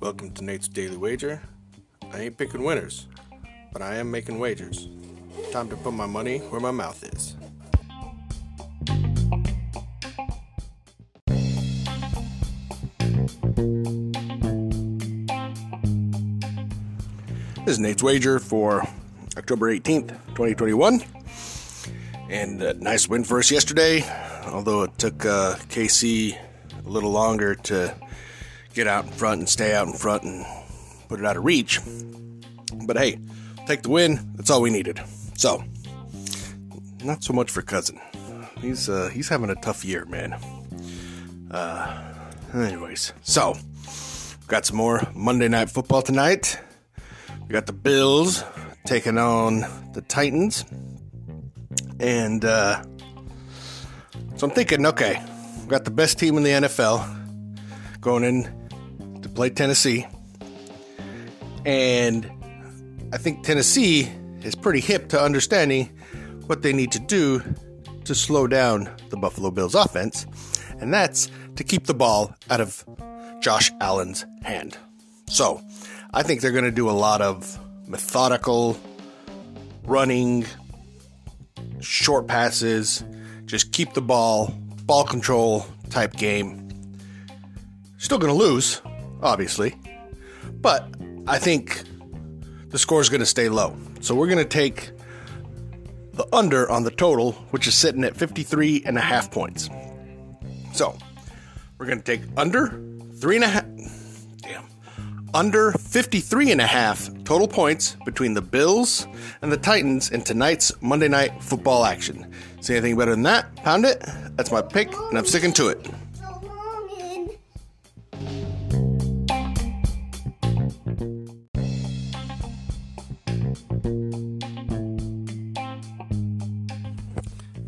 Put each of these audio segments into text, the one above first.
Welcome to Nate's Daily Wager. I ain't picking winners, but I am making wagers. Time to put my money where my mouth is. This is Nate's Wager for October 18th, 2021. And a nice win for us yesterday, although it took uh, KC a little longer to get out in front and stay out in front and put it out of reach. But hey, take the win. That's all we needed. So, not so much for cousin. He's uh, he's having a tough year, man. Uh, anyways, so got some more Monday Night Football tonight. We got the Bills taking on the Titans, and uh, so I'm thinking, okay, got the best team in the NFL going in to play Tennessee, and I think Tennessee is pretty hip to understanding what they need to do to slow down the Buffalo Bills offense, and that's to keep the ball out of Josh Allen's hand. So, I think they're going to do a lot of methodical running, short passes, just keep the ball, ball control type game. Still going to lose, obviously, but I think the score is going to stay low. So we're going to take the under on the total, which is sitting at 53 and a half points. So we're going to take under three and a half, under 53 and a half total points between the Bills and the Titans in tonight's Monday Night Football action. See anything better than that? Pound it. That's my pick, and I'm sticking to it.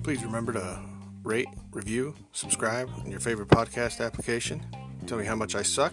Please remember to rate, review, subscribe in your favorite podcast application. Tell me how much I suck